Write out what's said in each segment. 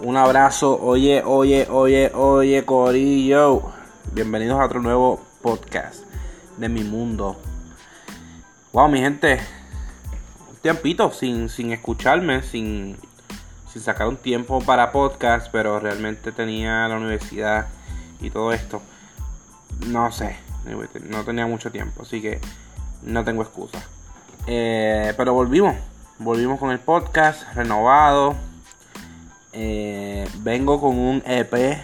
Un abrazo, oye, oye, oye, oye, Corillo. Bienvenidos a otro nuevo podcast de mi mundo. Wow, mi gente. Un tiempito sin, sin escucharme, sin, sin sacar un tiempo para podcast, pero realmente tenía la universidad y todo esto. No sé, no tenía mucho tiempo, así que no tengo excusa. Eh, pero volvimos, volvimos con el podcast renovado eh, vengo con un EP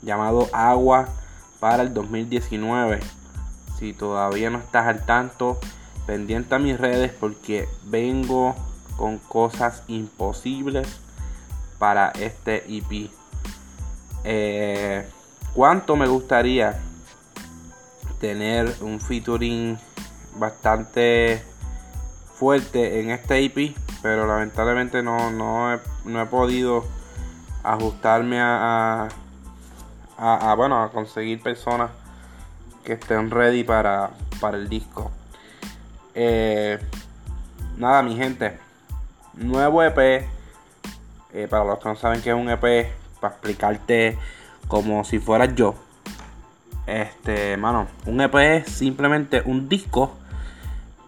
llamado Agua para el 2019. Si todavía no estás al tanto, pendiente a mis redes porque vengo con cosas imposibles para este EP. Eh, ¿Cuánto me gustaría tener un featuring bastante fuerte en este EP? Pero lamentablemente no, no, no he podido ajustarme a, a, bueno, a conseguir personas que estén ready para, para el disco. Eh, nada, mi gente. Nuevo EP. Eh, para los que no saben que es un EP, para explicarte como si fueras yo. Este, mano, un EP es simplemente un disco,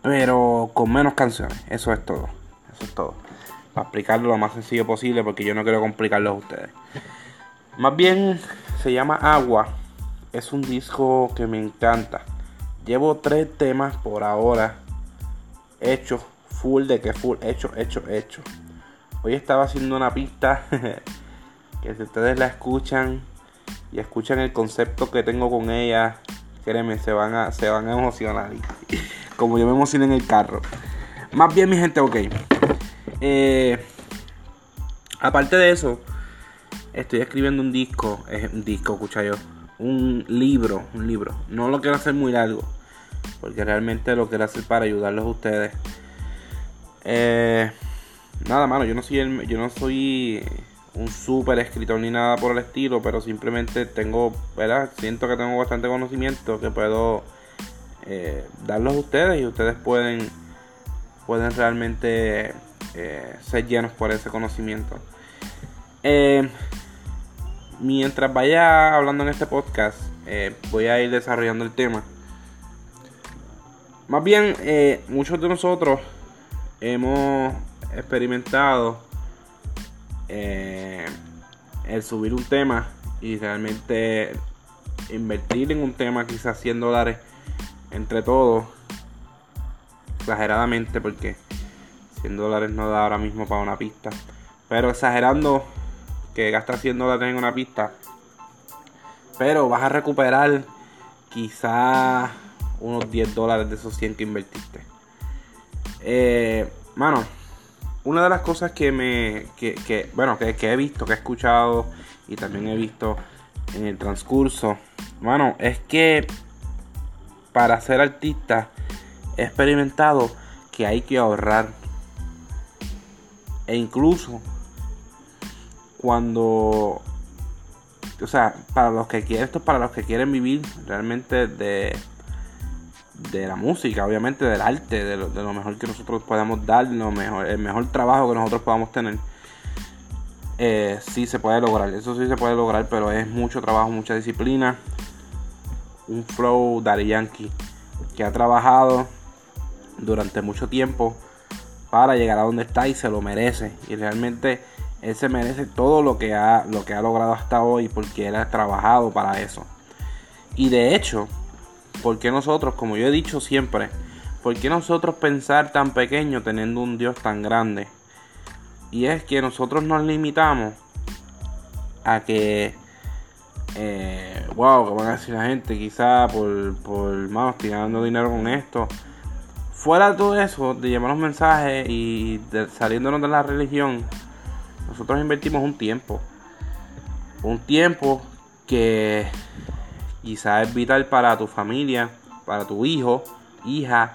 pero con menos canciones. Eso es todo. Eso es todo para explicarlo lo más sencillo posible porque yo no quiero complicarlo a ustedes. Más bien se llama Agua. Es un disco que me encanta. Llevo tres temas por ahora hechos, full de que full, hecho, hecho, hecho. Hoy estaba haciendo una pista que si ustedes la escuchan y escuchan el concepto que tengo con ella, créeme, se van a, se van a emocionar. Como yo me emocioné en el carro. Más bien, mi gente, ok. Eh, aparte de eso, estoy escribiendo un disco, es un disco, escucha yo, un libro, un libro. No lo quiero hacer muy largo, porque realmente lo quiero hacer para ayudarlos a ustedes. Eh, nada, mano, yo no soy un super escritor ni nada por el estilo, pero simplemente tengo, ¿verdad? Siento que tengo bastante conocimiento que puedo eh, darlos a ustedes y ustedes pueden pueden realmente eh, ser llenos por ese conocimiento. Eh, mientras vaya hablando en este podcast, eh, voy a ir desarrollando el tema. Más bien, muchos de nosotros hemos experimentado el subir un tema y realmente invertir en un tema, quizás 100 dólares entre todos, exageradamente, porque 100 dólares no da ahora mismo para una pista. Pero exagerando que gastas 100 dólares en una pista. Pero vas a recuperar quizás unos 10 dólares de esos 100 que invertiste. Eh, mano, una de las cosas que me. Que, bueno, que, que, he visto, que he escuchado y también he visto en el transcurso. Mano, es que para ser artista he experimentado que hay que ahorrar e incluso cuando, o sea, para los que quieren, esto es para los que quieren vivir realmente de, de la música, obviamente del arte, de lo, mejor que nosotros podamos dar, lo mejor, el mejor trabajo que nosotros podamos tener. Eh, sí se puede lograr, eso sí se puede lograr, pero es mucho trabajo, mucha disciplina. Un flow Daddy Yankee que ha trabajado durante mucho tiempo para llegar a donde está y se lo merece. Y realmente él se merece todo lo que ha, lo que ha logrado hasta hoy porque él ha trabajado para eso. Y de hecho, ¿por qué nosotros, como yo he dicho siempre, por qué nosotros pensar tan pequeño teniendo un Dios tan grande? Y es que nosotros nos limitamos a que, eh, wow, que van a decir la gente, quizá por, por, vamos, tirando dinero con esto fuera de todo eso, de llevar los mensajes y saliéndonos de la religión, nosotros invertimos un tiempo. Un tiempo que quizá es vital para tu familia, para tu hijo, hija,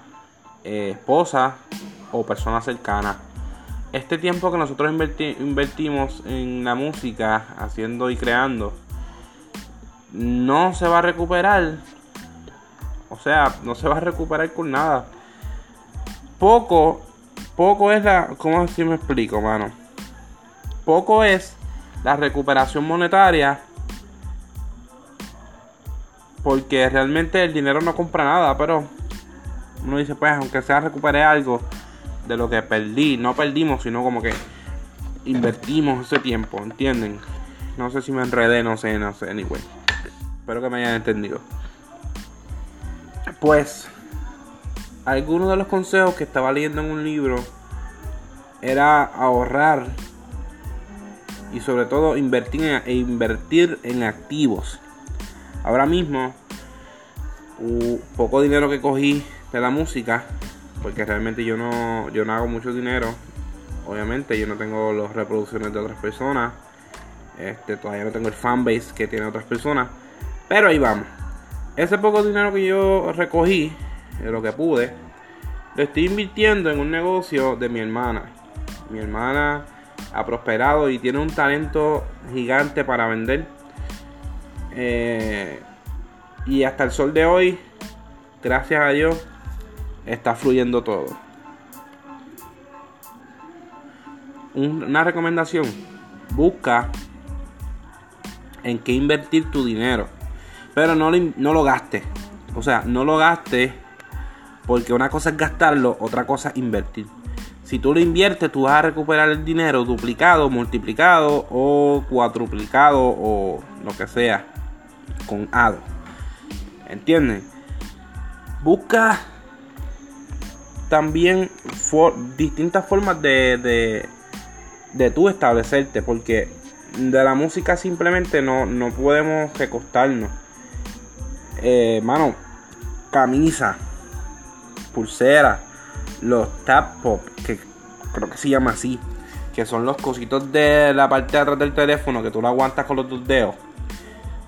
eh, esposa o persona cercana. Este tiempo que nosotros invertimos en la música, haciendo y creando, no se va a recuperar. O sea, no se va a recuperar con nada poco, poco es la, ¿cómo así me explico, mano? Poco es la recuperación monetaria porque realmente el dinero no compra nada, pero uno dice, pues, aunque sea recuperé algo de lo que perdí, no perdimos, sino como que invertimos ese tiempo, ¿entienden? No sé si me enredé, no sé, no sé, anyway. Espero que me hayan entendido. Pues, algunos de los consejos que estaba leyendo en un libro era ahorrar y sobre todo invertir en, e invertir en activos. Ahora mismo, poco dinero que cogí de la música, porque realmente yo no, yo no hago mucho dinero. Obviamente, yo no tengo las reproducciones de otras personas. Este, todavía no tengo el fanbase que tiene otras personas. Pero ahí vamos. Ese poco dinero que yo recogí, de lo que pude, lo estoy invirtiendo en un negocio de mi hermana. Mi hermana ha prosperado y tiene un talento gigante para vender. Eh, y hasta el sol de hoy, gracias a Dios, está fluyendo todo. Una recomendación, busca en qué invertir tu dinero, pero no no lo gastes. O sea, no lo gastes porque una cosa es gastarlo, otra cosa es invertir. Si tú lo inviertes, tú vas a recuperar el dinero duplicado, multiplicado o cuatruplicado o lo que sea con ADO. ¿Entiendes? Busca también distintas formas de, de, de tú establecerte, porque de la música simplemente no, no podemos recostarnos. Eh, mano, camisa, pulsera, los tap pop, que creo que se llama así, que son los cositos de la parte de atrás del teléfono que tú lo aguantas con los dos dedos.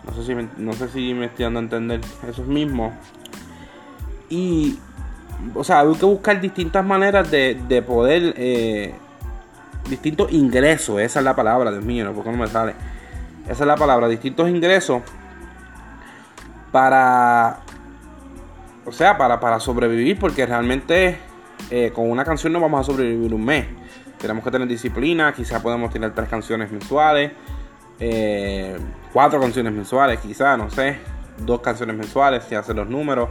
No sé si me, no sé si me estoy dando a entender eso mismo. Y, o sea, hay que buscar distintas maneras de, de poder, eh, distintos ingresos, esa es la palabra, Dios mío, no, porque no me sale. Esa es la palabra, distintos ingresos para, o sea, para, para sobrevivir, porque realmente eh, con una canción no vamos a sobrevivir un mes. Tenemos que tener disciplina, quizás podemos tener tres canciones mensuales, eh, cuatro canciones mensuales, quizás, no sé, dos canciones mensuales, si hacen los números.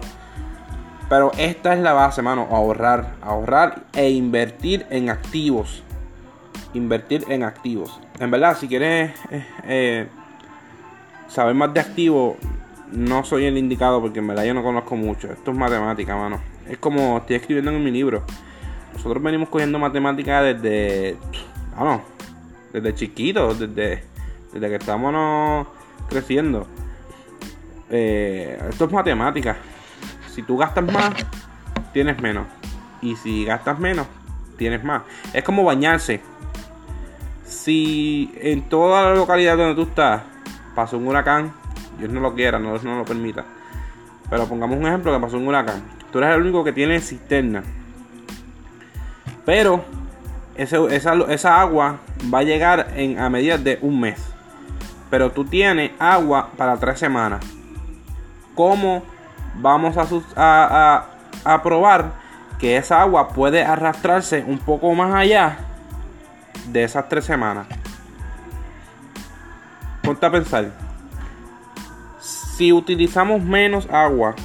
Pero esta es la base, mano, ahorrar, ahorrar e invertir en activos. Invertir en activos. En verdad, si quieres eh, saber más de activos, no soy el indicado porque en verdad yo no conozco mucho. Esto es matemática, mano. Es como estoy escribiendo en mi libro. Nosotros venimos cogiendo matemática desde. Vamos, desde chiquitos, desde, desde que estamos creciendo. Eh, esto es matemática. Si tú gastas más, tienes menos. Y si gastas menos, tienes más. Es como bañarse. Si en toda la localidad donde tú estás pasó un huracán, Dios no lo quiera, no, no lo permita. Pero pongamos un ejemplo que pasó un huracán. Tú eres el único que tiene cisterna. Pero esa, agua va a llegar en, a medida de un mes. Pero tú tienes agua para tres semanas. ¿Cómo vamos a, a, probar que esa agua puede arrastrarse un poco más allá de esas tres semanas? Ponte a pensar. Si utilizamos menos agua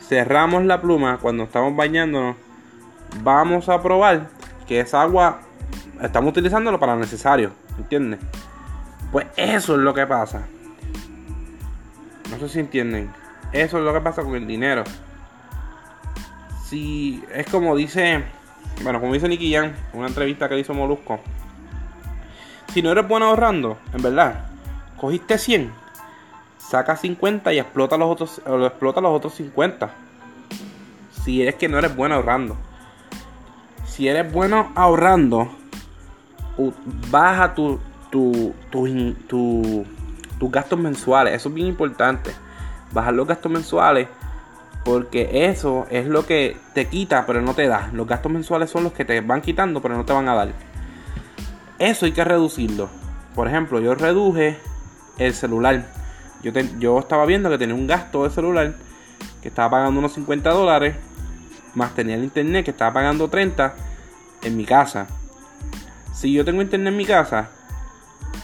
cerramos la pluma cuando estamos bañándonos, vamos a probar que esa agua estamos utilizándolo para lo necesario, ¿entiendes? Pues eso es lo que pasa. No sé si entienden. Eso es lo que pasa con el dinero. Si es como dice, bueno, como dice Nicky Jan, en una entrevista que hizo Molusco. Si no eres bueno ahorrando, en verdad, cogiste 100, saca 50 y explota los otros, lo explota los otros 50. Si eres que no eres bueno ahorrando. Si eres bueno ahorrando, baja tu, tu, tu, tus gastos mensuales. Eso es bien importante. Bajar los gastos mensuales. Porque eso es lo que te quita, pero no te da. Los gastos mensuales son los que te van quitando, pero no te van a dar. Eso hay que reducirlo. Por ejemplo, yo reduje el celular yo, estaba viendo que tenía un gasto de celular que estaba pagando unos 50 dólares, más tenía el internet que estaba pagando 30 en mi casa. Si yo tengo internet en mi casa,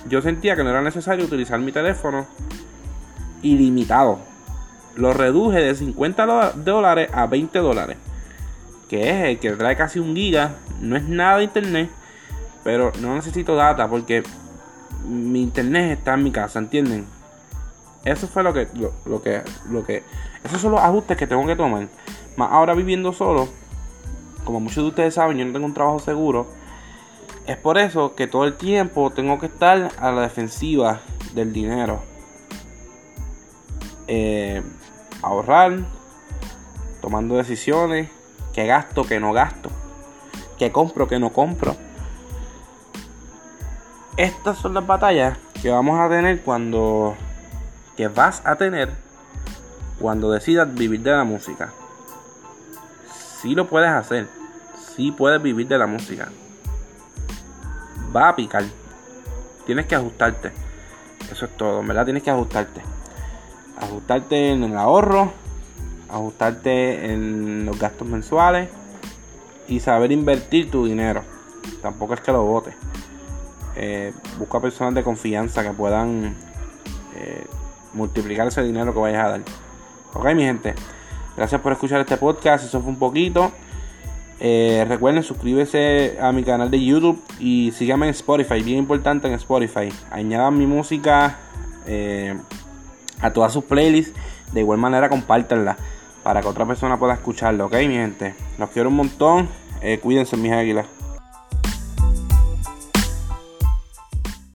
yo sentía que no era necesario utilizar mi teléfono ilimitado. Lo reduje de 50 dólares a 20 dólares. Que es el que trae casi un giga. No es nada de internet. Pero no necesito data porque mi internet está en mi casa, ¿entienden? Eso fue lo que, lo, que, lo que, esos son los ajustes que tengo que tomar. Más ahora viviendo solo, como muchos de ustedes saben, yo no tengo un trabajo seguro. Es por eso que todo el tiempo tengo que estar a la defensiva del dinero. Eh, ahorrar, tomando decisiones, que gasto, que no gasto, que compro, que no compro. Estas son las batallas que vamos a tener cuando que vas a tener cuando decidas vivir de la música. Si lo puedes hacer, si puedes vivir de la música. Va a picar. Tienes que ajustarte. Eso es todo, ¿verdad? Tienes que ajustarte. Ajustarte en el ahorro, ajustarte en los gastos mensuales y saber invertir tu dinero. Tampoco es que lo botes. Eh, busca personas de confianza que puedan eh, multiplicar ese dinero que vayas a dar. Ok, mi gente. Gracias por escuchar este podcast. Eso fue un poquito. Eh, recuerden suscribirse a mi canal de YouTube y síganme en Spotify. Bien importante en Spotify. Añadan mi música a todas sus playlists. De igual manera, compártanla para que otra persona pueda escucharlo. Ok, mi gente. Los quiero un montón. cuídense, mis águilas.